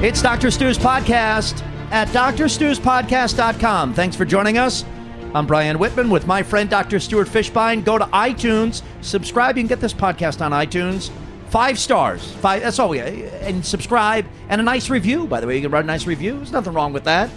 It's Dr. Stu's podcast at drstuspodcast.com. Thanks for joining us. I'm Brian Whitman with my friend Dr. Stuart Fishbein. Go to iTunes, subscribe. You can get this podcast on iTunes. Five stars. Five. That's all we. And subscribe and a nice review. By the way, you can write a nice review. There's nothing wrong with that.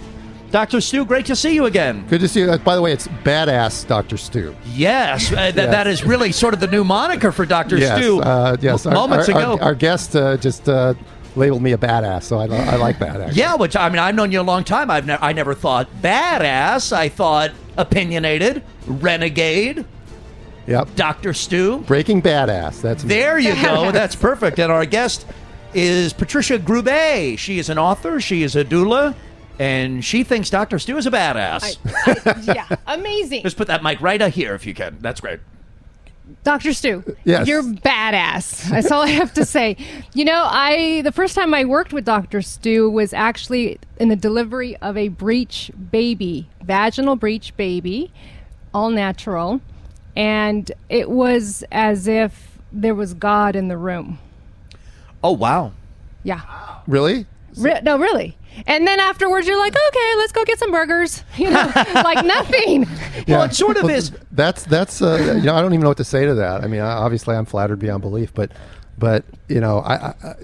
Dr. Stu, great to see you again. Good to see you. Uh, By the way, it's badass Dr. Stu. Yes, uh, th- that is really sort of the new moniker for Dr. Yes, Stu. uh, yes. M- Our- moments our, ago. our, our guest uh, just uh, labeled me a badass, so I, I like that. Actually. Yeah, which I mean, I've known you a long time. I've ne- I never thought badass. I thought opinionated, renegade, Yep. Doctor Stu. Breaking badass. That's me. There you go. That's perfect. And our guest is Patricia Grube. She is an author. She is a doula, and she thinks Doctor Stu is a badass. I- yeah, amazing. Just put that mic right here if you can. That's great. Dr. Stu, Yes. you're badass. That's all I have to say. You know, I the first time I worked with Dr. Stu was actually in the delivery of a breech baby, vaginal breech baby, all natural, and it was as if there was God in the room. Oh wow. Yeah. Really? Re- no, really. And then afterwards, you're like, okay, let's go get some burgers. You know, like nothing. Well, it sort of Well, is. That's that's uh, you know I don't even know what to say to that. I mean, I- obviously I'm flattered beyond belief, but but you know I, I, I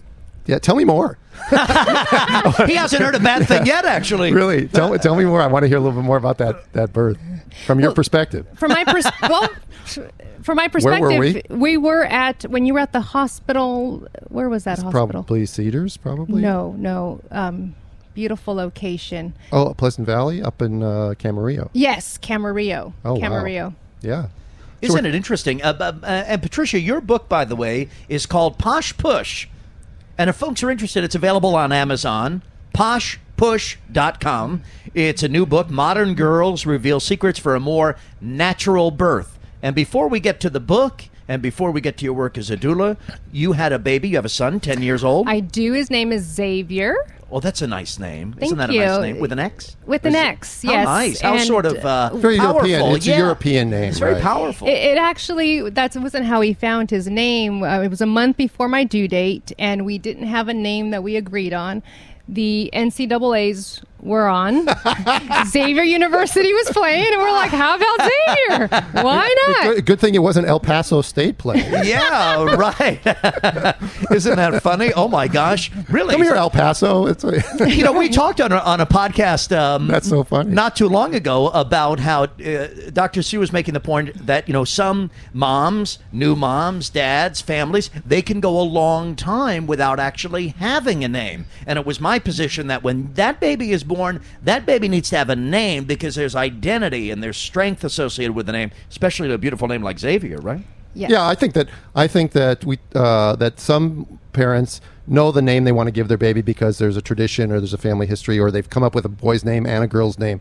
yeah. Tell me more. He hasn't heard a bad thing yet. Actually, Really, tell tell me more. I want to hear a little bit more about that that birth from your perspective. from my pers- well, from my perspective, Where were perspective, we? were at when you were at the hospital. Where was that hospital? Probably Cedars, probably. No, no. Um, beautiful location. Oh, Pleasant Valley up in uh, Camarillo. Yes, Camarillo. Oh, wow. Camarillo. Yeah. Isn't it interesting? Uh, uh, uh, and Patricia, your book, by the way, is called Posh Push. And if folks are interested, it's available on Amazon, poshpush.com. It's a new book, Modern Girls Reveal Secrets for a More Natural Birth. And before we get to the book, and before we get to your work as a doula, you had a baby. You have a son, 10 years old. I do. His name is Xavier. oh, that's a nice name. Thank Isn't that you. a nice name? With an X? With an is it- X, How yes. nice. How And, sort of uh, Very powerful. European. It's a European name, It's very right. powerful. It, it actually that wasn't how he found his name. Uh, it was a month before my due date, and we didn't have a name that we agreed on. The NCAA's were on. Xavier University was playing, and we're like, "How about Xavier? Why not?" Good, good thing it wasn't El Paso State playing. Yeah, right. Isn't that funny? Oh my gosh, really? Come here, El Paso. It's a, you know, we talked on a, on a podcast. Um, That's so funny. Not too long ago about how uh, Dr. Stu was making the point that you know some moms, new moms, dads, families, they can go a long time without actually having a name. And it was my position that when that baby is born, that baby needs to have a name because there's identity and there's strength associated with the name, especially a beautiful name like Xavier, right? Yes. yeah, I think that I think that we uh, that some parents know the name they want to give their baby because there's a tradition or there's a family history or they've come up with a boy's name and a girl's name,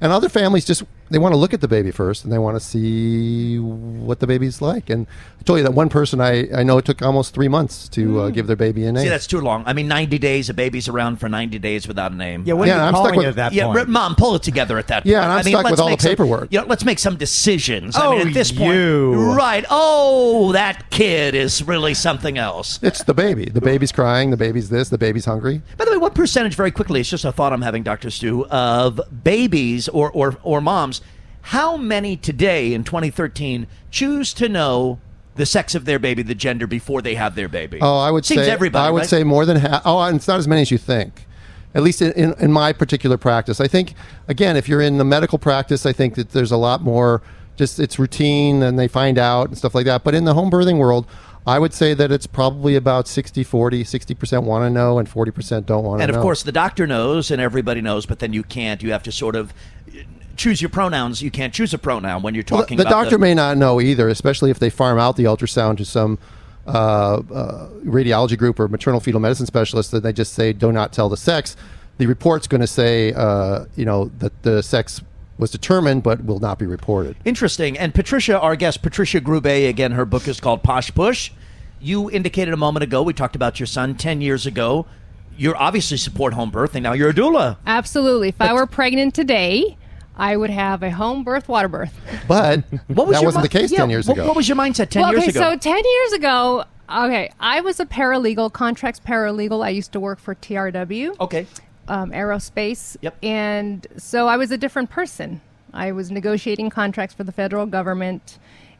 and other families just they want to look at the baby first and they want to see what the baby's like. And I told you that one person I, I know it took almost three months to uh, give their baby a name. See, that's too long. I mean, 90 days, a baby's around for 90 days without a name. Yeah, when Yeah, are you I'm stuck calling with- it at that Yeah, point? mom, pull it together at that. Yeah, point. and I'm I mean, stuck let's with all make the some- paperwork. you know, let's make some decisions. I Oh, mean, at this point, you. right? Oh, that kid is really something else. It's the baby. The baby's crying. The baby's this. The baby's hungry. By the way, what percentage? Very quickly, it's just a thought I'm having, Doctor Stu, of babies or or or moms. How many today in 2013 choose to know the sex of their baby, the gender, before they have their baby? Oh, I would Seems say everybody. I would right? say more than half. Oh, and it's not as many as you think. At least in, in, in my particular practice, I think again, if you're in the medical practice, I think that there's a lot more. Just it's routine, and they find out and stuff like that. But in the home birthing world, I would say that it's probably about 60 40, 60% want to know and 40% don't want to know. And know. of course, the doctor knows and everybody knows, but then you can't. You have to sort of choose your pronouns. You can't choose a pronoun when you're Well, talking the, the about doctor may not know either, especially if they farm out the ultrasound to some uh, uh, radiology group or maternal fetal medicine specialist, and they just say, "Do not tell the sex." The report's going to say, uh, you know, that the sex was determined but will not be reported. Interesting. And Patricia, our guest, Patricia Grube, again, her book is called Posh Push. You indicated a moment ago, we talked about your son 10 years ago. You obviously support home birthing. Now you're a doula. Absolutely. If I were pregnant today, I would have a home birth, water birth. But What was that wasn't the case yeah, 10 years what, ago. What was your mindset 10 well, years okay, ago? so 10 years ago, Okay, I was a paralegal, contracts paralegal. I used to work for TRW, Okay. um, aerospace. Yep. And so I was a different person. I was negotiating contracts for the federal government,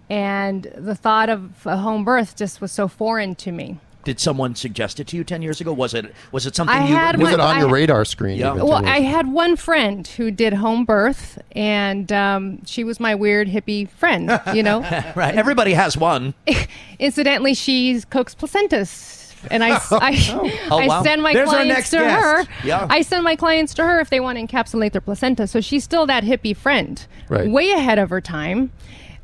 and the thought of a home birth just was so foreign to me. Did someone suggest it to you ten years ago? Was it was it something I you had Was one- it on I- your radar screen? Yeah. Well. I had one friend who did home birth, and um, she was my weird hippie friend, you know. right? Everybody has one. Incidentally, she cooks placentas. And I, I, Oh, I wow. send my There's clients to guest. her. Yeah. I send my clients to her if they want to encapsulate their placenta. So she's still that hippie friend, Right. way ahead of her time.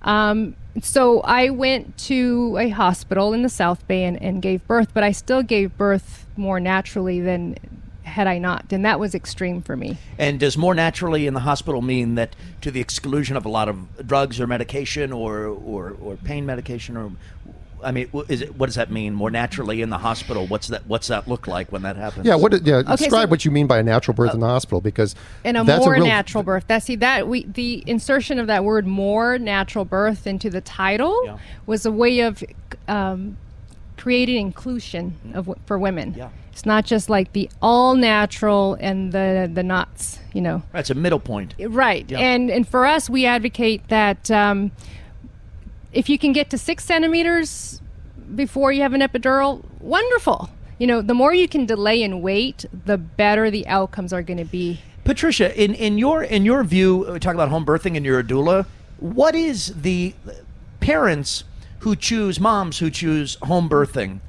Um, so I went to a hospital in the South Bay and, and gave birth, but I still gave birth more naturally than had I not, and that was extreme for me. And does more naturally in the hospital mean that to the exclusion of a lot of drugs or medication or or, or pain medication or I mean, is it, what does that mean? More naturally in the hospital? What's that? What's that look like when that happens? yeah, what? did- Yeah, so- describe what you mean by a natural birth in the hospital, because and a that's more a real, natural birth. That see that we the insertion of that word "more natural birth" into the title Yeah. was a way of um, creating inclusion of for women. Yeah. It's not just like the all natural and the the knots, you know. That's a middle point. Right. Yeah. And and for us, we advocate that um, if you can get to six centimeters before you have an epidural, wonderful. You know, the more you can delay and wait, the better the outcomes are going to be. Patricia, in, in your in your view, uh, we talk about home birthing and you're a doula. What is the parents who choose moms who choose home birthing?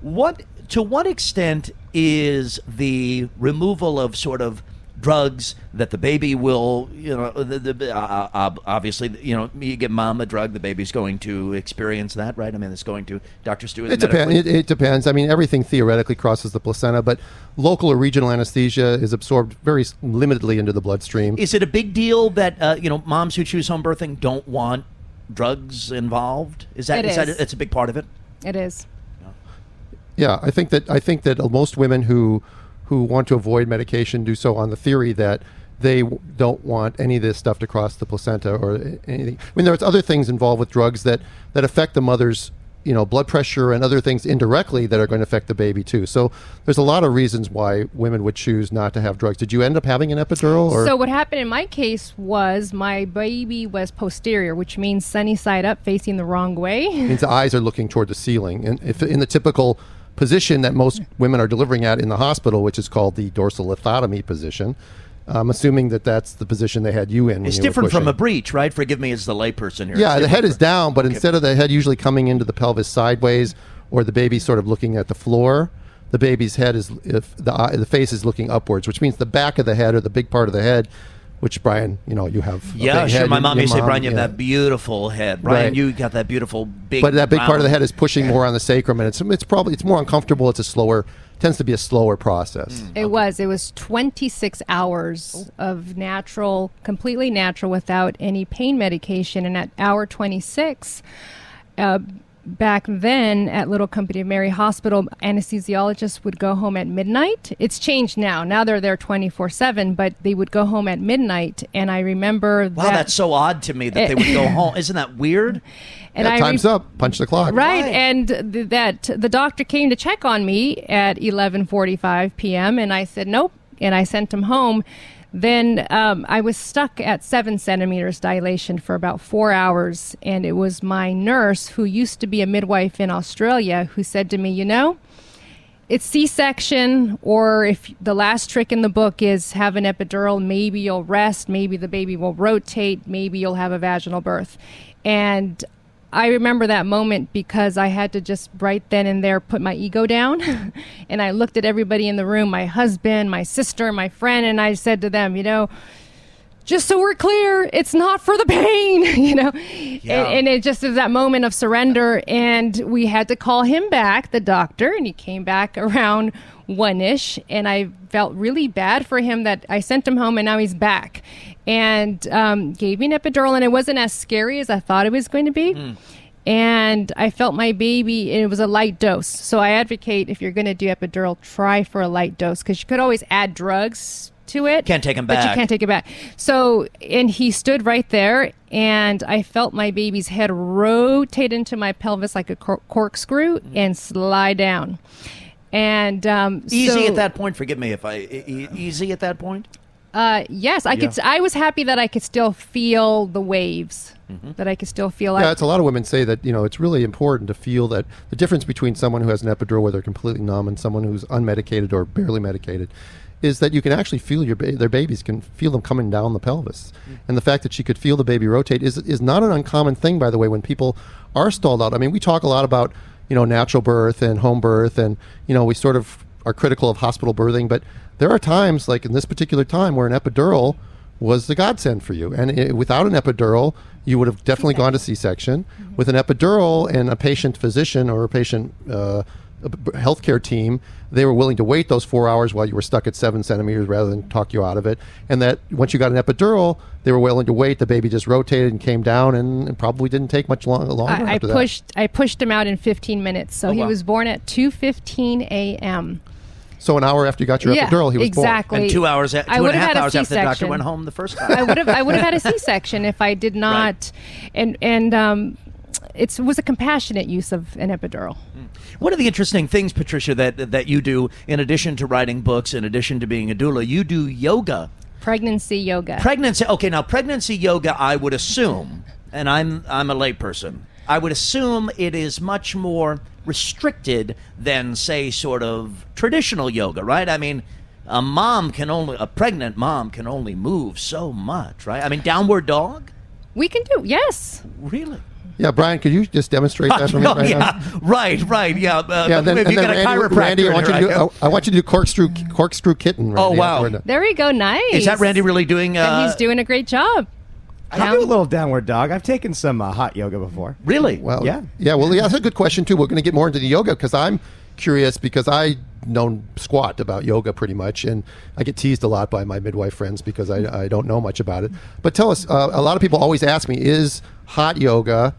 What to what extent is the removal of sort of drugs that the baby will, you know, the, the, uh, uh, obviously, you know, you give mom a drug, the baby's going to experience that, right? I mean, it's going to. Dr. Stuart. It depends. It, it depends. I mean, everything theoretically crosses the placenta, but local or regional anesthesia is absorbed very limitedly into the bloodstream. Is it a big deal that uh, you know moms who choose home birthing don't want drugs involved? Is that It is that is. it's a big part of it? It is. Yeah, I think that I think that most women who who want to avoid medication do so on the theory that they w- don't want any of this stuff to cross the placenta or anything. I mean, there's other things involved with drugs that that affect the mother's you know blood pressure and other things indirectly that are going to affect the baby too. So there's a lot of reasons why women would choose not to have drugs. Did you end up having an epidural? Or So what happened in my case was my baby was posterior, which means sunny side up, facing the wrong way. means the eyes are looking toward the ceiling. And if in the typical position that most women are delivering at in the hospital, which is called the dorsal lithotomy position, I'm assuming that that's the position they had you in. when It's you were different from a breech, right? Forgive me as the layperson here. Yeah, the head is down, but instead of the head usually coming into the pelvis sideways, or the baby sort of looking at the floor, the baby's head is if the eye, the face is looking upwards, which means the back of the head or the big part of the head, which Brian, you know, you have. a Yeah, big sure. head, My mom your used to say, Brian, you have yeah. that beautiful head. Brian, Right. you got that beautiful big. but that big part of the head is pushing more on the sacrum, and it's it's probably it's more uncomfortable. It's a slower tends to be a slower process. It was. It was 26 hours of natural, completely natural, without any pain medication. And at hour 26, uh, back then at Little Company of Mary Hospital, anesthesiologists would go home at midnight. It's changed now. Now they're there 24 7, but they would go home at midnight. And I remember Wow, that. that's so odd to me that they would go home. Isn't that weird? and Yeah, I time's re- up. Punch the clock. Right, Right. and th- that the doctor came to check on me at 11:45 p.m. and I said nope, and I sent him home. Then um, I was stuck at seven centimeters dilation for about four hours, and it was my nurse who used to be a midwife in Australia who said to me, "You know." It's C-section, or if the last trick in the book is have an epidural, maybe you'll rest, maybe the baby will rotate, maybe you'll have a vaginal birth. And I remember that moment because I had to just right then and there put my ego down. and I looked at everybody in the room my husband, my sister, my friend, and I said to them, you know, just so we're clear, it's not for the pain, you know. Yeah. And, and it just is that moment of surrender. And we had to call him back, the doctor, and he came back around one ish. And I felt really bad for him that I sent him home and now he's back. And um, gave me an epidural, and it wasn't as scary as I thought it was going to be. And I felt my baby, and it was a light dose. So I advocate if you're going to do epidural, try for a light dose because you could always add drugs to it. Can't take 'em But you can't take it back. So, and he stood right there, and I felt my baby's head rotate into my pelvis like a cor- corkscrew and slide down. And um, Easy so- at that point. Forgive me if I e- easy at that point. Uh, yes, I could. I was happy that I could still feel the waves. Mm-hmm. That I could still feel. Yeah, like, it's a lot of women say that you know it's really important to feel that the difference between someone who has an epidural where they're completely numb and someone who's unmedicated or barely medicated is that you can actually feel your ba- their babies can feel them coming down the pelvis, and the fact that she could feel the baby rotate is is not an uncommon thing by the way when people are stalled out. I mean, we talk a lot about you know natural birth and home birth, and you know we sort of are critical of hospital birthing, but there are times like in this particular time where an epidural was the godsend for you. And i without an epidural, you would have definitely gone to C-section. With an epidural and a patient physician or a patient uh, healthcare team, they were willing to wait those four hours while you were stuck at seven centimeters rather than talk you out of it. And that once you got an epidural, they were willing to wait. The baby just rotated and came down, and, and probably didn't take much long, longer. I, I after that. pushed. I pushed him out in 15 minutes. So Oh, he wow. was born at 2:15 a.m. So an hour after you got your Yeah, epidural, he was born. exactly. And two hours, a- I two would and a have half had a hours after the doctor C-section. went home the first time. I would have. I would have had a C-section if I did not. And and um, it's, it was a compassionate use of an epidural. One of the interesting things, Patricia, that that you do, in addition to writing books, in addition to being a doula, you do yoga. Pregnancy yoga. Pregnancy. Okay, now pregnancy yoga, I would assume, and I'm I'm a layperson. I would assume it is much more restricted than, say, sort of traditional yoga, right? I mean, a mom can only a pregnant mom can only move so much, right? I mean, downward dog, we can do yes. really? Yeah, Brian, could you just demonstrate that for me right now? yeah, right, right, yeah. Uh, Yeah, then, if you then got a Randy, chiropractor, Randy, I want you to do. I, I want you to do corkscrew, corkscrew kitten. Oh, wow. There we go. Nice. Is that Randy really doing? And Uh, he's doing a great job. I do a little downward dog. I've taken some uh, hot yoga before. really? Well, Yeah. yeah. Well, yeah, that's a good question too. We're going to get more into the yoga because I'm curious because I know squat about yoga pretty much, and I get teased a lot by my midwife friends because I, I don't know much about it. But tell us, uh, a lot of people always ask me, is hot yoga?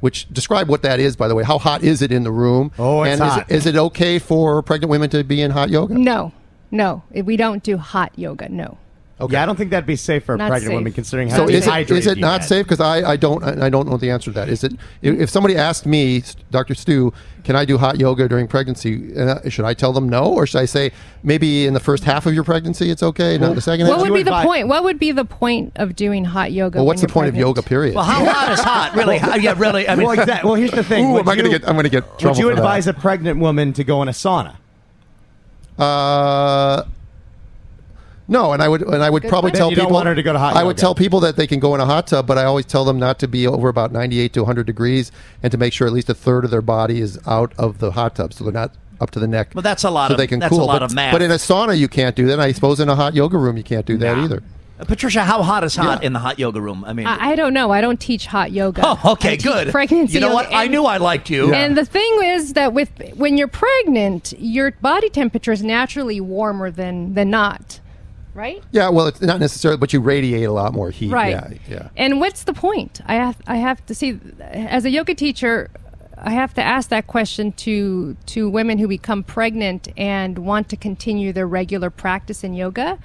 Which describe what that is, by the way. How hot is it in the room? Oh, it's and is hot. it, is it okay for pregnant women to be in hot yoga? No, no, we don't do hot yoga. No. Okay. Yeah, I don't think that'd be safe for a Not pregnant safe. woman, considering how So is it, dehydrated is it you not get. safe? Because I, I don't I don't know the answer to that. Is it if if somebody asked me, Dr. Stu, can I do hot yoga during pregnancy? Uh, should I tell them no, or should I say maybe in the first half of your pregnancy it's okay, not the second What half? would be the advise- point? What would be the point of doing hot yoga? well, what's when the you're point of yoga? Period. Well, how hot is hot? Really? How- yeah, really. I mean, well, exactly. well, here's the thing. Ooh, Would am I going to you- get? I'm going to get trouble Would you for that. advise a pregnant woman to go in a sauna? Uh, no, and I would and I would Good probably point. tell Then you don't people want her to go to hot I would yoga. tell people that they can go in a hot tub, but I always tell them not to be over about 98 to 100 degrees, and to make sure at least a third of their body is out of the hot tub, so they're not up to the neck. Well, that's a lot so of- they can that's a cool. lot but, of math. But in a sauna, you can't do that. And I suppose in a hot yoga room, you can't do that either. Uh, Patricia, how hot is hot Yeah. in the hot yoga room? I mean, I, I don't know. I don't teach hot yoga. oh, okay, I teach good. Pregnancy. you know yoga, what? I and- knew I liked you. And the thing is that with when you're pregnant, your body temperature is naturally warmer than than not, right? Yeah, well, it's not necessarily, but you radiate a lot more heat. Right. Yeah, yeah. And what's the point? I have I have to see as a yoga teacher, I have to ask that question to to women who become pregnant and want to continue their regular practice in yoga.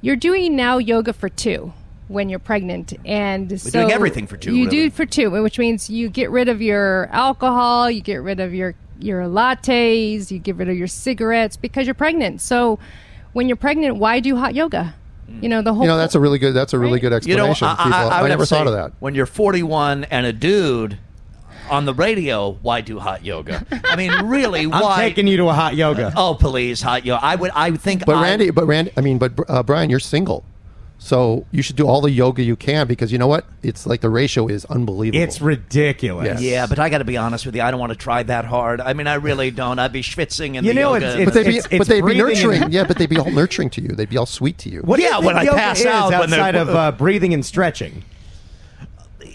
You're doing now yoga for two when you're pregnant, and so doing everything for two, You really. do for two, which means you get rid of your alcohol, you get rid of your your lattes, you get rid of your cigarettes because you're pregnant. So when you're pregnant, why do hot yoga? You know the whole. You know, that's a really good. That's a really Right. good You know, explanation. I, People- I, I, would never thought of that. When you're 41 and a dude on the radio, why do hot yoga? I mean, really, I'm why? taking you to a hot yoga. oh, please, hot yoga. I would. I would think. But I- Randy, but Randy, I mean, but uh, Brian, you're single, so you should do all the yoga you can because you know what? It's like the ratio is unbelievable. It's ridiculous. Yes. Yeah, but I got to be honest with you. I don't want to try that hard. I mean, I really don't. I'd be schwitzing in You the know, yoga. it's- but they'd be, it's- but they'd be nurturing. and- yeah, but they'd be all nurturing to you. They'd be all sweet to you. What do you Yeah, think when I yoga pass is out when outside of uh, breathing and stretching.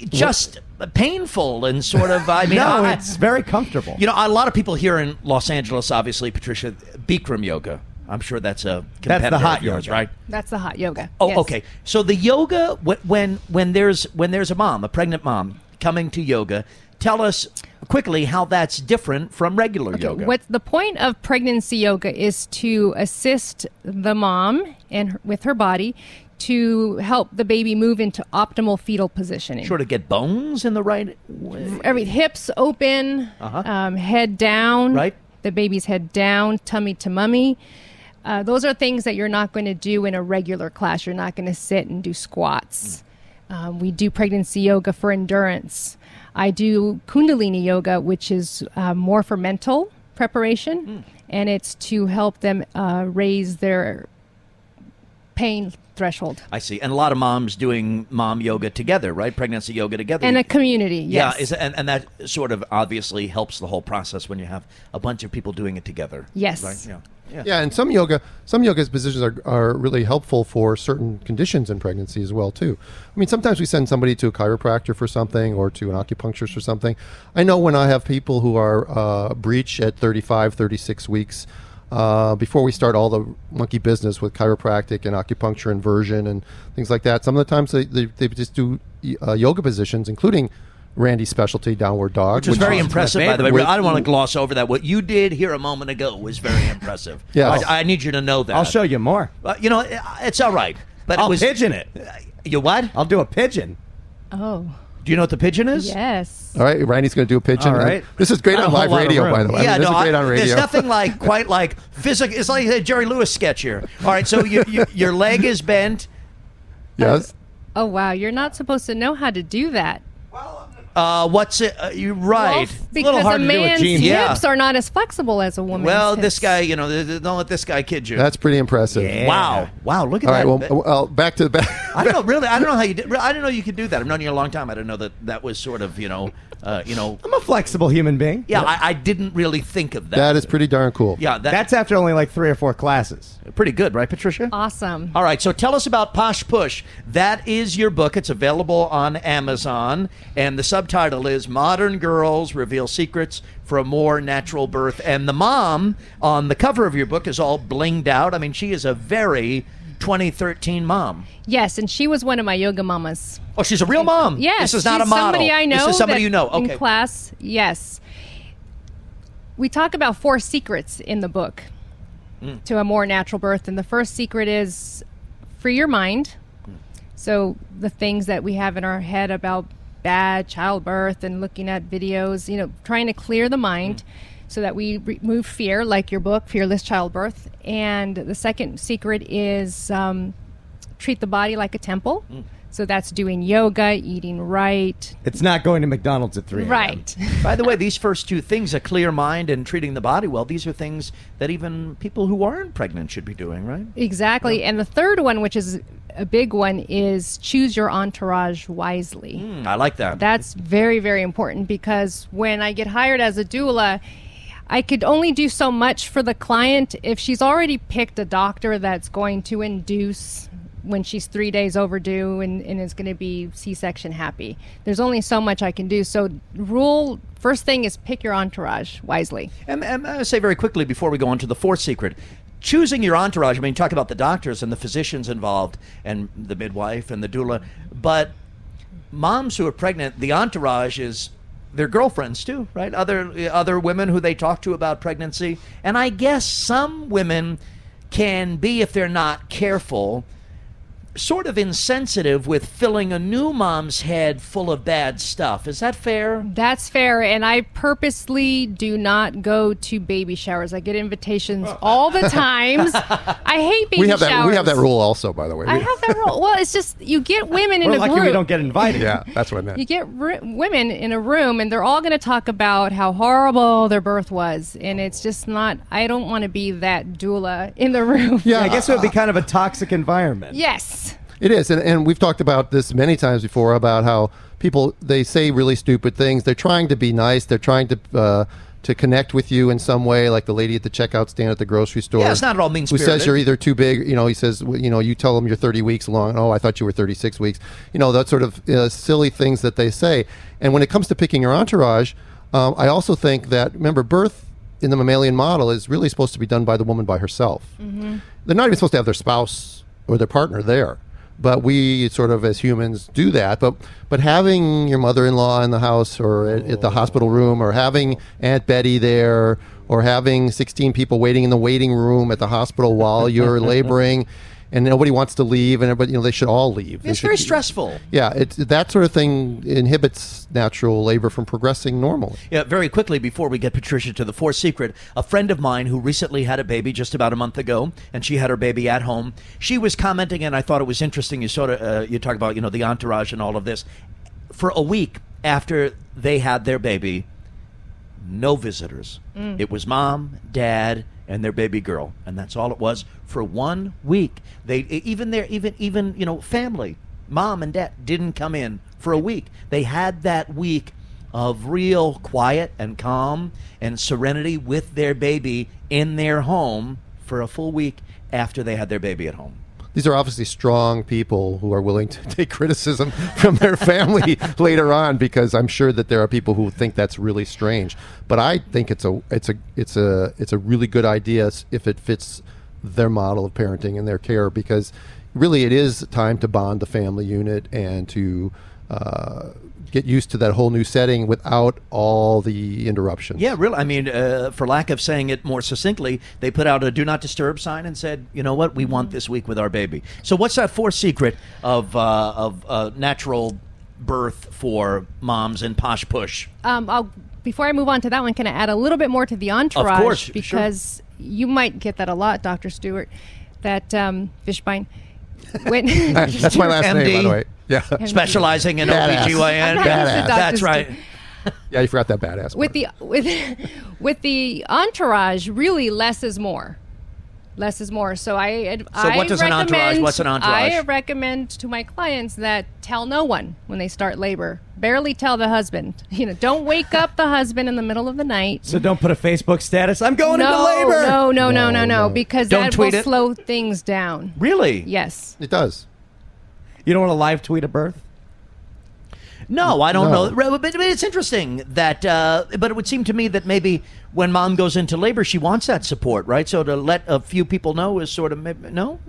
just painful and sort of. I mean, no, I, it's very comfortable. You know, a lot of people here in Los Angeles, obviously, Patricia, Bikram yoga. I'm sure that's a That's the hot of yours, yoga. right? That's the hot yoga. Oh, Yes. okay. So the yoga when when there's when there's a mom, a pregnant mom coming to yoga, tell us quickly how that's different from regular yoga. What the point of pregnancy yoga is to assist the mom and with her body to help the baby move into optimal fetal positioning. sort of get bones in the right way. Every hips open, um, head down. Uh-huh. Right. The baby's head down, tummy to mummy. Uh, those are things that you're not going to do in a regular class. You're not going to sit and do squats. Um, we do pregnancy yoga for endurance. I do Kundalini yoga, which is uh, more for mental preparation, and it's to help them uh, raise their pain threshold. I see. And a lot of moms doing mom yoga together, right? Pregnancy yoga together. And a community, yes. Yeah, is, and, and that sort of obviously helps the whole process when you have a bunch of people doing it together. Yes. Right? Yeah. Yeah. Yeah, and some yoga, some yoga positions are, are really helpful for certain conditions in pregnancy as well too. I mean, sometimes we send somebody to a chiropractor for something or to an acupuncturist for something. I know when I have people who are uh, breech at 35, 36 weeks, uh, before we start all the monkey business with chiropractic and acupuncture inversion and things like that, some of the times they, they, they just do uh, yoga positions, including Randy's specialty, downward dog, Which was very impressive, by the way. favorite. I don't want to gloss over that. What you did here a moment ago was very impressive. Yes. I, I need you to know that. I'll show you more. Uh, you know, it- it's all right. But I'll it was pigeon it. You what? I'll do a pigeon. oh, Do you know what the pigeon is? yes. All right, Randy's going to do a pigeon. All right. This is great Not on live radio, by the way. I yeah, mean, this no, is great I- on radio. there's nothing like quite like physical. It's like a Jerry Lewis sketch here. All right, so you, you, your leg is bent. yes. Oh, wow. You're not supposed to know how to do that. Uh, what's it? Uh, you right? Well, a little because hard a to do with man's jeans. Yeah. hips are not as flexible as a woman's. well, this guy, you know, th- th- don't let this guy kid you. That's pretty impressive. Yeah. wow, wow. Look at All right. that. Well, well, back to the back. I don't know, really. I don't know how you did. I didn't know you could do that. I've known you a long time. I didn't know that that was sort of, you know, uh, you know. I'm a flexible human being. Yeah, I, I didn't really think of that. that is pretty darn cool. Yeah, that, That's after only like three or four classes. pretty good, right, Patricia? Awesome. All right, so tell us about Posh Push. That is your book. It's available on Amazon, and the subtitle is Modern Girls Reveal Secrets for a More Natural Birth. And the mom on the cover of your book is all blinged out. I mean, she is a very 2013 mom. Yes, and she was one of my yoga mamas. Oh, she's a real mom. Yes, this is not a model. Somebody I know. This is somebody you know. Okay. In class, yes. We talk about four secrets in the book Hmm. to a more natural birth, and the first secret is free your mind. Hmm. So the things that we have in our head about bad childbirth and looking at videos, you know, trying to clear the mind. Hmm. So that we remove fear, like your book, Fearless Childbirth. And the second secret is um, treat the body like a temple. Hmm. So that's doing yoga, eating right. It's not going to McDonald's at 3 a.m. Right. By the way, these first two things, a clear mind and treating the body well, these are things that even people who aren't pregnant should be doing, right? exactly. And the third one, which is a big one, is choose your entourage wisely. Hmm, I like that. That's very, very important because when I get hired as a doula, I could only do so much for the client. If she's already picked a doctor that's going to induce when she's three days overdue and, and is going to be c-section happy. There's only so much i can do. So rule first thing is pick your entourage wisely. And, and I say very quickly before we go on to the fourth secret, choosing your entourage. I mean, talk about the doctors and the physicians involved, and the midwife and the doula, but moms who are pregnant, the entourage is their girlfriends too, right? Other other women who they talk to about pregnancy, and I guess some women can be, if they're not careful, sort of insensitive with filling a new mom's head full of bad stuff. Is that fair? That's fair, and I purposely do not go to baby showers. I get invitations all the times. I hate baby we have showers. that. We have that rule also, by the way. I We- have that rule. Well, it's just you get women in We're a lucky group. we don't get invited. yeah, that's what I meant. you get r- women in a room, and they're all going to talk about how horrible their birth was, and it's just not. I don't want to be that doula in the room. Yeah, I guess it would be kind of a toxic environment. Yes. It is, and, and we've talked about this many times before about how people they say really stupid things. They're trying to be nice. They're trying to uh, to connect with you in some way, like the lady at the checkout stand at the grocery store. Yeah, it's not at all mean-spirited. Who says you're either too big? You know, he says, you know, you tell them you're 30 weeks along. Oh, I thought you were 36 weeks. You know, that sort of uh, silly things that they say. And when it comes to picking your entourage, um, I also think that remember birth in the mammalian model is really supposed to be done by the woman by herself. They're not even supposed to have their spouse or their partner there. But we sort of as humans do that. But but having your mother-in-law in the house or at, at the hospital room, or having Aunt Betty there, or having 16 people waiting in the waiting room at the hospital while you're laboring. And nobody wants to leave, and everybody, you know, they should all leave. It's very stressful. Yeah, it, that sort of thing inhibits natural labor from progressing normally. Yeah, very quickly before we get Patricia to the fourth secret, a friend of mine who recently had a baby just about a month ago, and she had her baby at home. She was commenting, and I thought it was interesting. You sort of uh, you talk about you know the entourage and all of this. For a week after they had their baby, no visitors. Mm. It was mom, dad, and their baby girl, and that's all it was for one week. They even their even even you know family, mom and dad didn't come in for a week. They had that week of real quiet and calm and serenity with their baby in their home for a full week after they had their baby at home. These are obviously strong people who are willing to take criticism from their family later on because I'm sure that there are people who think that's really strange. But I think it's a it's a it's a it's a really good idea if it fits their model of parenting and their care because really it is time to bond the family unit and to uh, get used to that whole new setting without all the interruptions. Yeah, really. I mean, uh, for lack of saying it more succinctly, they put out a "Do Not Disturb" sign and said, "You know what? We want this week with our baby." So, what's that fourth secret of uh, of uh, natural birth for moms and posh push? Um, I'll, before I move on to that one, can I add a little bit more to the entourage? Of course, sure. because you might get that a lot, Doctor Stuart. That um, Fishbein. When That's my last name, by the way. Yeah, Specializing in Badass. OBGYN. I'm not used to Badass. That's right. yeah, you forgot that badass. with part. the with with the entourage, really less is more. Less is more. So I ad- So I what does an entourage- recommend- what's an entourage? I recommend to my clients that tell no one when they start labor. Barely tell the husband. You know, don't wake up the husband in the middle of the night. So don't put a Facebook status. I'm going no, into labor. no, no, no, no, No, no, no. because Don't that will it. slow things down. Really? Yes. it does. You don't want to live tweet a birth? No, I don't No. know. But, but it's interesting that, uh, but it would seem to me that maybe when mom goes into labor, she wants that support, right? So to let a few people know is sort of maybe, no.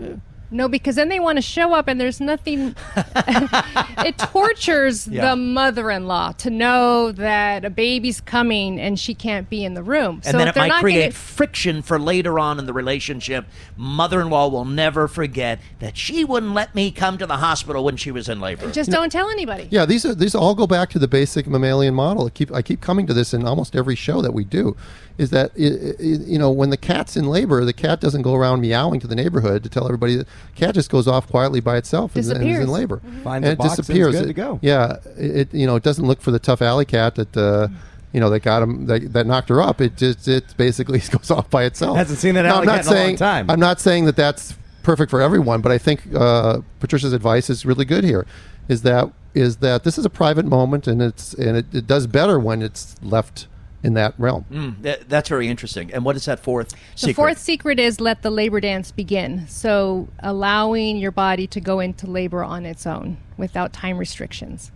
No, because then they want to show up and there's nothing. it tortures Yeah. the mother in law to know that a baby's coming and she can't be in the room. And so then if it might create gonna- friction for later on in the relationship. Mother-in-law will never forget that she wouldn't let me come to the hospital when she was in labor. just don't tell anybody. Yeah, these are these all go back to the basic mammalian model. I keep I keep coming to this in almost every show that we do, is that i i you know when the cat's in labor, the cat doesn't go around meowing to the neighborhood to tell everybody. The cat just goes off quietly by itself and, and is in labor. Finds and a it box and is disappears. good It- to go. Yeah, it you know it doesn't look for the tough alley cat that. Uh, you know that got him that, that knocked her up. It just it basically goes off by itself. Hasn't seen that Now, alley I'm not cat in a long saying time. I'm not saying that that's perfect for everyone, but I think uh, Patricia's advice is really good here. Is that is that this is a private moment, and it's and it, it does better when it's left in that realm. Mm, that- that's very interesting. And what is that fourth secret? The fourth secret is let the labor dance begin. So allowing your body to go into labor on its own without time restrictions.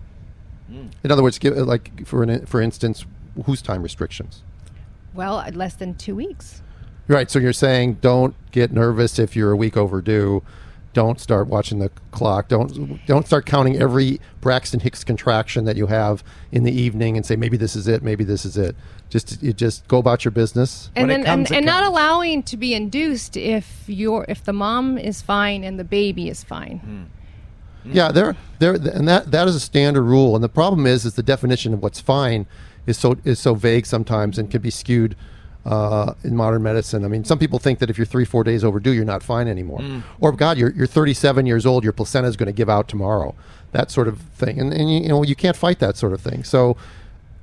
In other words, give, like for an, for instance, whose time restrictions? Well, less than two weeks. Right. So you're saying don't get nervous if you're a week overdue. Don't start watching the clock. Don't don't start counting every Braxton Hicks contraction that you have in the evening and say maybe this is it, maybe this is it. Just you just go about your business. and When it then comes, and, it and not comes. allowing to be induced if your if the mom is fine and the baby is fine. Hmm. Hmm. Yeah, there, there, and that that is a standard rule. And the problem is, is the definition of what's fine is so is so vague sometimes and can be skewed uh, in modern medicine. I mean, some people think that if you're three, four days overdue, you're not fine anymore. Or God, you're you're 37 years old, your placenta is going to give out tomorrow. That sort of thing, and and you know you can't fight that sort of thing. So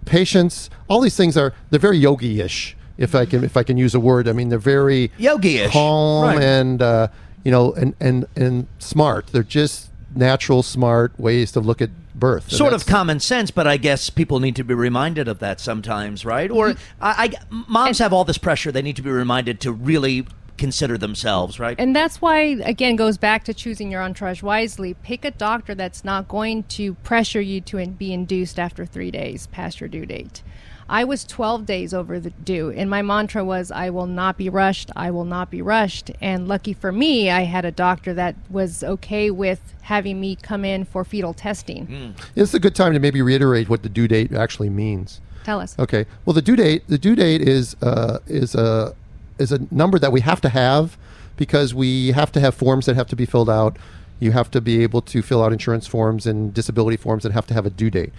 patience, all these things are they're very yogi-ish. If I can if I can use a word, I mean they're very Yogi-ish. calm Right. and uh, you know and and and smart. They're just natural, smart ways to look at birth. And sort of common sense, but I guess people need to be reminded of that sometimes, right? Or Mm-hmm. I, I, moms have all this pressure; they need to be reminded to really consider themselves, right? And that's why, again, goes back to choosing your entourage wisely. Pick a doctor that's not going to pressure you to be induced after three days past your due date. I was 12 days over the due, and my mantra was, I will not be rushed, I will not be rushed. And lucky for me, I had a doctor that was okay with having me come in for fetal testing. It's a good time to maybe reiterate what the due date actually means. Tell us. Okay. Well, the due date the due date is uh, is a is a number that we have to have because we have to have forms that have to be filled out. You have to be able to fill out insurance forms and disability forms that have to have a due date.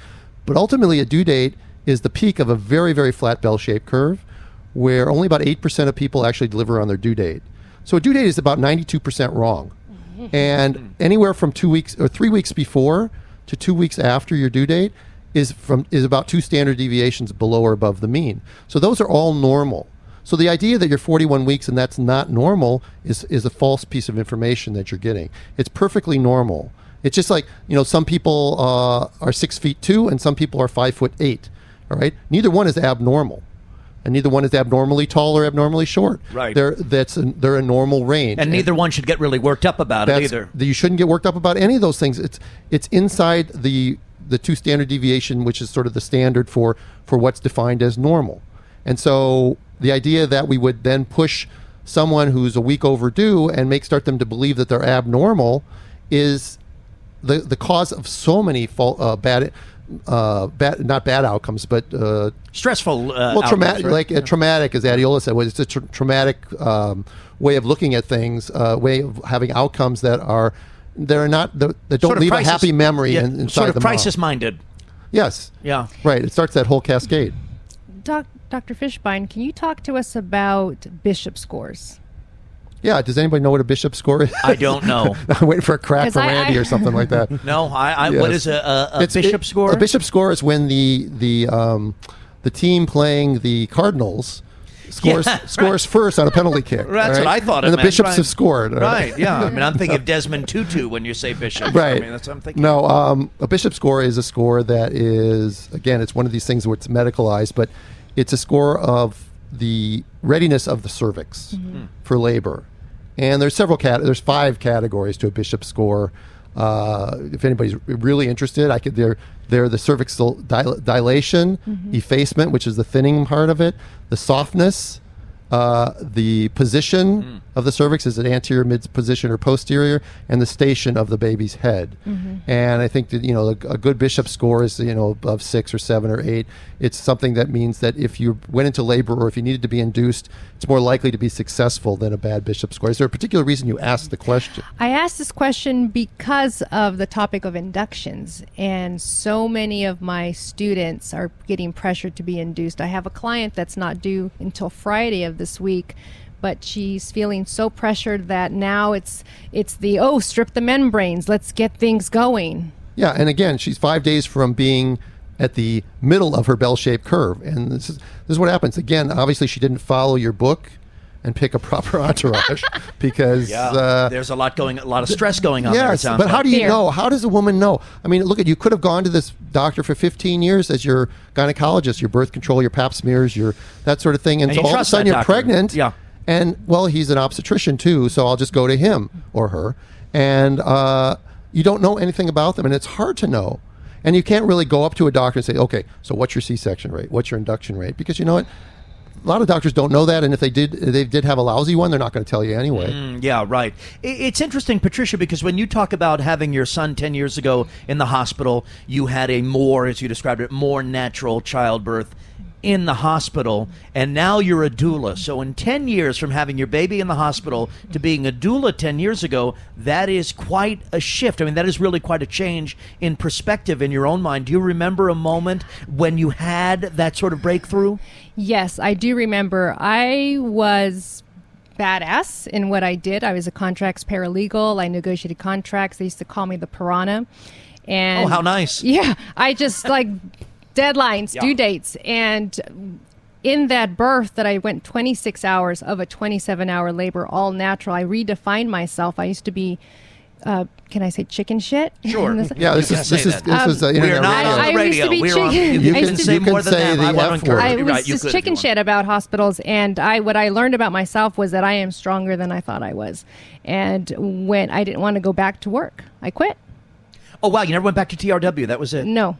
But ultimately, a due date is the peak of a very very flat bell shaped curve, where only about eight percent of people actually deliver on their due date. So a due date is about ninety two percent wrong, and anywhere from two weeks or three weeks before to two weeks after your due date is from is about two standard deviations below or above the mean. So those are all normal. So the idea that you're 41 weeks and that's not normal is is a false piece of information that you're getting. It's perfectly normal. It's just like you know some people uh, are six feet two and some people are five foot eight. All right, neither one is abnormal, and neither one is abnormally tall or abnormally short. Right. They're that's a, they're a normal range. and neither one should get really worked up about it either. You shouldn't get worked up about any of those things. It's it's inside the the two standard deviation, which is sort of the standard for for what's defined as normal. And so the idea that we would then push someone who's a week overdue and make start them to believe that they're abnormal is the the cause of so many fault, uh, bad. Uh, bad, not bad outcomes, but uh, Stressful. Uh, well, traumatic, outcomes, right? like uh, traumatic, as Adiola said, was it's a tr- traumatic um, way of looking at things, uh, way of having outcomes that are that are not that, that don't Sort of leave crisis- a happy memory yeah, in, inside sort of the mom. crisis minded. Yes, Yeah. right. It starts that whole cascade. Doc, Dr. Fishbein, can you talk to us about bishop scores? Yeah. Does anybody know what a bishop score is? I don't know. I'm waiting for a crack from I- Randy I- or something like that. No, I. I Yes. is a, a, a It's- bishop it- score? A bishop score is when the the um, the team playing the Cardinals scores Yeah, scores first on a penalty kick. That's all what I thought. It And the meant, bishops right. have scored. Right? Yeah. I mean, I'm thinking of Desmond Tutu when you say bishop. right. I mean, that's what I'm thinking. No, um, a bishop score is a score that is again, it's one of these things where it's medicalized, but it's a score of the readiness of the cervix for labor. And there's several cat. There's five categories to a bishop score. Uh, if anybody's really interested, I could. They're they're the cervix dil- dilation, effacement, which is the thinning part of it, the softness, uh, the position of the cervix is it anterior, mid position, or posterior, and the station of the baby's head. Mm-hmm. And I think that you know a, a good bishop score is you know above six or seven or eight. It's something that means that if you went into labor or if you needed to be induced, it's more likely to be successful than a bad bishop score. Is there a particular reason you asked the question? I asked this question because of the topic of inductions, and so many of my students are getting pressured to be induced. I have a client that's not due until Friday of this week, but she's feeling so pressured that now it's it's the oh strip the membranes, let's get things going. Yeah, and again, she's five days from being at the middle of her bell-shaped curve, and this is this is what happens. Again, obviously, she didn't follow your book and pick a proper entourage because Yeah. uh, There's a lot going, a lot of stress going on. there, Yes, sounds but how like. do you Fear. know? How does a woman know? I mean, look at you. Could have gone to this doctor for 15 years as your gynecologist, your birth control, your Pap smears, your that sort of thing, and, And so all of a sudden you're doctor. pregnant. Yeah. And well, he's an obstetrician too, so I'll just go to him or her, and uh, you don't know anything about them, and it's hard to know. And you can't really go up to a doctor and say, "Okay, so what's your C-section rate? What's your induction rate?" Because you know what. A lot of doctors don't know that, and if they did, they did have a lousy one. They're not going to tell you anyway. Mm, Yeah, right. It's interesting, Patricia, because when you talk about having your son 10 years ago in the hospital, you had a more, as you described it, more natural childbirth in the hospital, and now you're a doula. So, in 10 years from having your baby in the hospital to being a doula 10 years ago, that is quite a shift. I mean, that is really quite a change in perspective in your own mind. Do you remember a moment when you had that sort of breakthrough? Yes, I do remember. I was badass in what I did. I was a contracts paralegal. I negotiated contracts. They used to call me the piranha. And Oh, how nice. Yeah, I just like deadlines, Yeah. due dates, and in that birth that I went 26 hours of a 27 hour labor, all natural. I redefined myself. I used to be. Uh, can I say chicken shit? Sure. This- Yeah, this is this is that. this Um, is uh, We're internet not radio. on the I used to be we're on, chicken- you, You can, can- say you can more than say that. the I want to F encourage word. I was right, just chicken shit about hospitals, and I what I learned about myself was that I am stronger than I thought I was, and when I didn't want to go back to work, I quit. Oh wow, you never went back to TRW. That was it. No,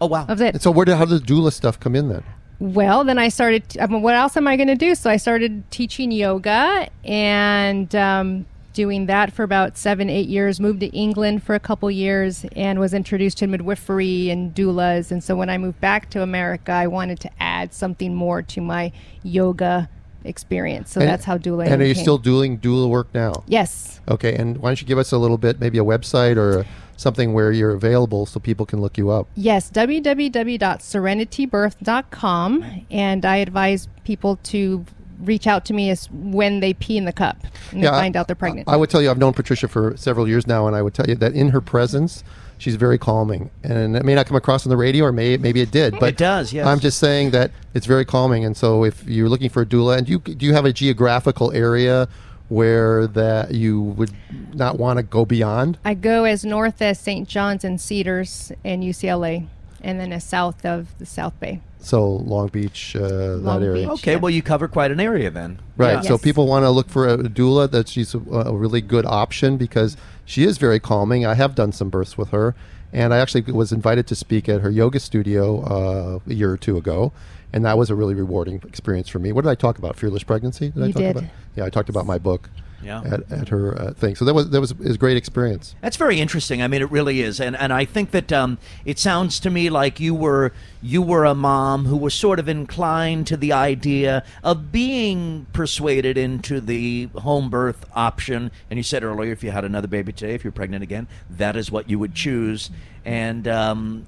Oh wow. that was it. And so where did how did the doula stuff come in then? Well, then I started. I mean, what else am I going to do? So I started teaching yoga and um, doing that for about seven, eight years. Moved to England for a couple years and was introduced to midwifery and doulas. And so when I moved back to America, I wanted to add something more to my yoga experience. So And- that's how doula. And are you came. still doing doula work now? Yes. Okay, and why don't you give us a little bit, maybe a website or something where you're available so people can look you up? Yes, www.serenitybirth.com. And I advise people to reach out to me as when they pee in the cup and they I- find out they're pregnant. I, I would tell you, I've known Patricia for several years now, and I would tell you that in her presence, she's very calming. And it may not come across on the radio, or may, maybe it did, but It does, yes. I'm just saying that it's very calming. And so, if you're looking for a doula, and you do you have a geographical area where that you would not want to go beyond? I go as north as St. John's and Cedars and UCLA, and then as south of the South Bay. So Long Beach, uh, that area. Beach. Okay, Yeah. well you cover quite an area then. Right. Yeah. So Yes. people want to look for a doula. That she's a, a really good option because she is very calming. I have done some births with her, and I actually was invited to speak at her yoga studio uh, a year or two ago, and that was a really rewarding experience for me. What did I talk about? Fearless pregnancy. Did I You talk did. about? Yeah, I talked about my book. Yeah. At, at her uh, thing. So that was that was is a great experience. That's very interesting. I mean, it really is, and and I think that um, it sounds to me like you were you were a mom who was sort of inclined to the idea of being persuaded into the home birth option. And you said earlier, if you had another baby today, if you're pregnant again, that is what you would choose. And um,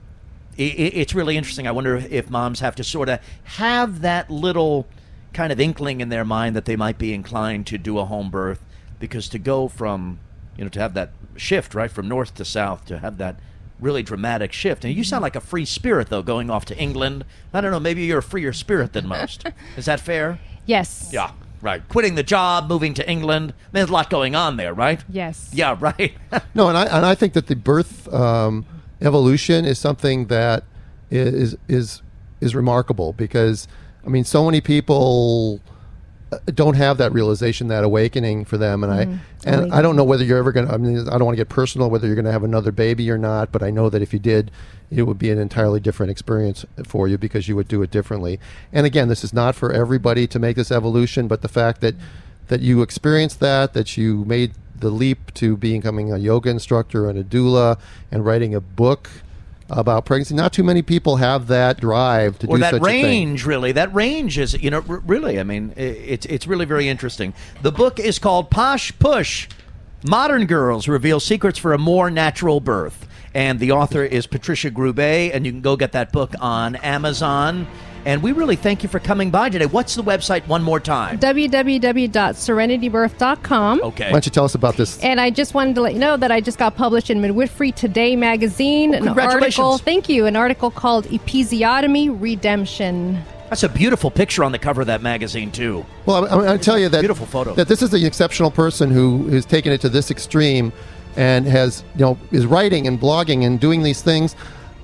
i i- it's really interesting. I wonder if moms have to sort of have that little kind of inkling in their mind that they might be inclined to do a home birth because to go from you know to have that shift right from north to south to have that really dramatic shift. And you sound like a free spirit though going off to england. I don't know maybe you're a freer spirit than most. Is that fair? Yes. yeah right. Quitting the job moving to england. There's a lot going on there right? Yes. yeah right. No, and I and I think that the birth um, evolution is something that is is is remarkable because I mean, so many people uh, don't have that realization, that awakening for them, and I and I don't know whether you're ever going to. I mean, I don't want to get personal whether you're going to have another baby or not, but I know that if you did, it would be an entirely different experience for you because you would do it differently. And again, this is not for everybody to make this evolution, but the fact that that you experienced that, that you made the leap to becoming a yoga instructor and a doula and writing a book about pregnancy. Not too many people have that drive to or do that such a thing. range really that range is you know r- really i mean it's it's really very interesting the book is called posh push modern girls reveal secrets for a more natural birth and the author is patricia grube and you can go get that book on amazon and we really thank you for coming by today what's the website one more time www.serenitybirth.com. okay Why don't you tell us about this? And I just wanted to let you know that I just got published in Midwifery Today magazine an Oh, congratulations. article. Thank you. An article called Episiotomy Redemption. that's a beautiful picture on the cover of that magazine too Well, I, I, I tell you that Beautiful photo. That this is an exceptional person who has taken it to this extreme, and has you know is writing and blogging and doing these things.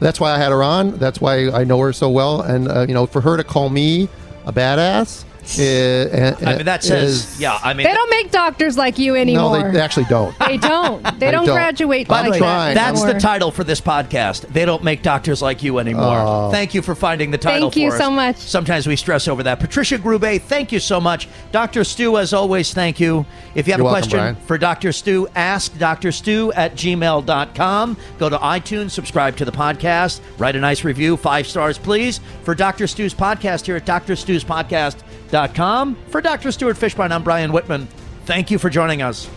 That's why I had her on. That's why I know her so well. And uh, you know, for her to call me a badass, uh, i mean that says is- yeah i mean They don't make doctors like you anymore. No, they, they actually don't. They don't. They, They don't, don't. graduate By like trying. that that's the title for this podcast. They don't make doctors like you anymore. Oh. Thank you for finding the title Thank you for us. so much. Sometimes we stress over that. Patricia Grube, thank you so much. Dr. Stu, as always, thank you. If you have You're a welcome, question Brian. for Dr. Stu, ask Dr. Stu at gmail.com. Go to iTunes, subscribe to the podcast, write a nice review, five stars, please, for Dr. Stu's podcast here at drstuspodcast.com. For Dr. Stuart Fischbein, I'm Brian Whitman. Thank you for joining us.